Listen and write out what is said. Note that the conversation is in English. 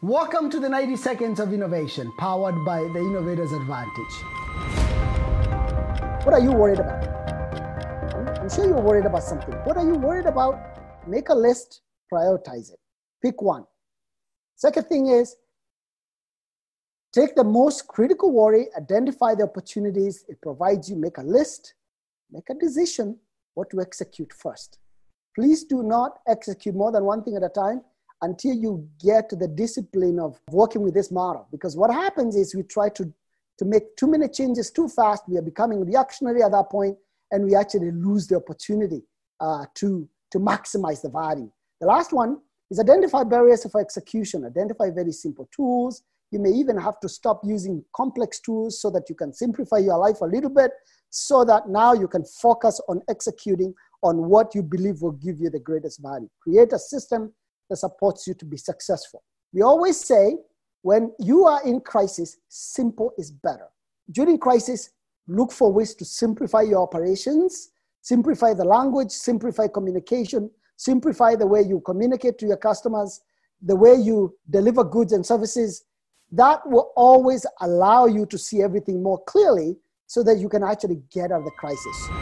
Welcome to the 90 Seconds of Innovation, powered by the Innovator's Advantage. What are you worried about? Hmm? I'm sure you're worried about something. What are you worried about? Make a list, prioritize it. Pick one. Second thing is take the most critical worry, identify the opportunities it provides you, make a list, make a decision what to execute first. Please do not execute more than one thing at a time until you get to the discipline of working with this model. Because what happens is we try to, to make too many changes too fast. We are becoming reactionary at that point, and we actually lose the opportunity uh, to, to maximize the value. The last one is identify barriers for execution. Identify very simple tools. You may even have to stop using complex tools so that you can simplify your life a little bit so that now you can focus on executing on what you believe will give you the greatest value. Create a system that supports you to be successful. We always say when you are in crisis, simple is better. During crisis, look for ways to simplify your operations, simplify the language, simplify communication, simplify the way you communicate to your customers, the way you deliver goods and services. That will always allow you to see everything more clearly so that you can actually get out of the crisis.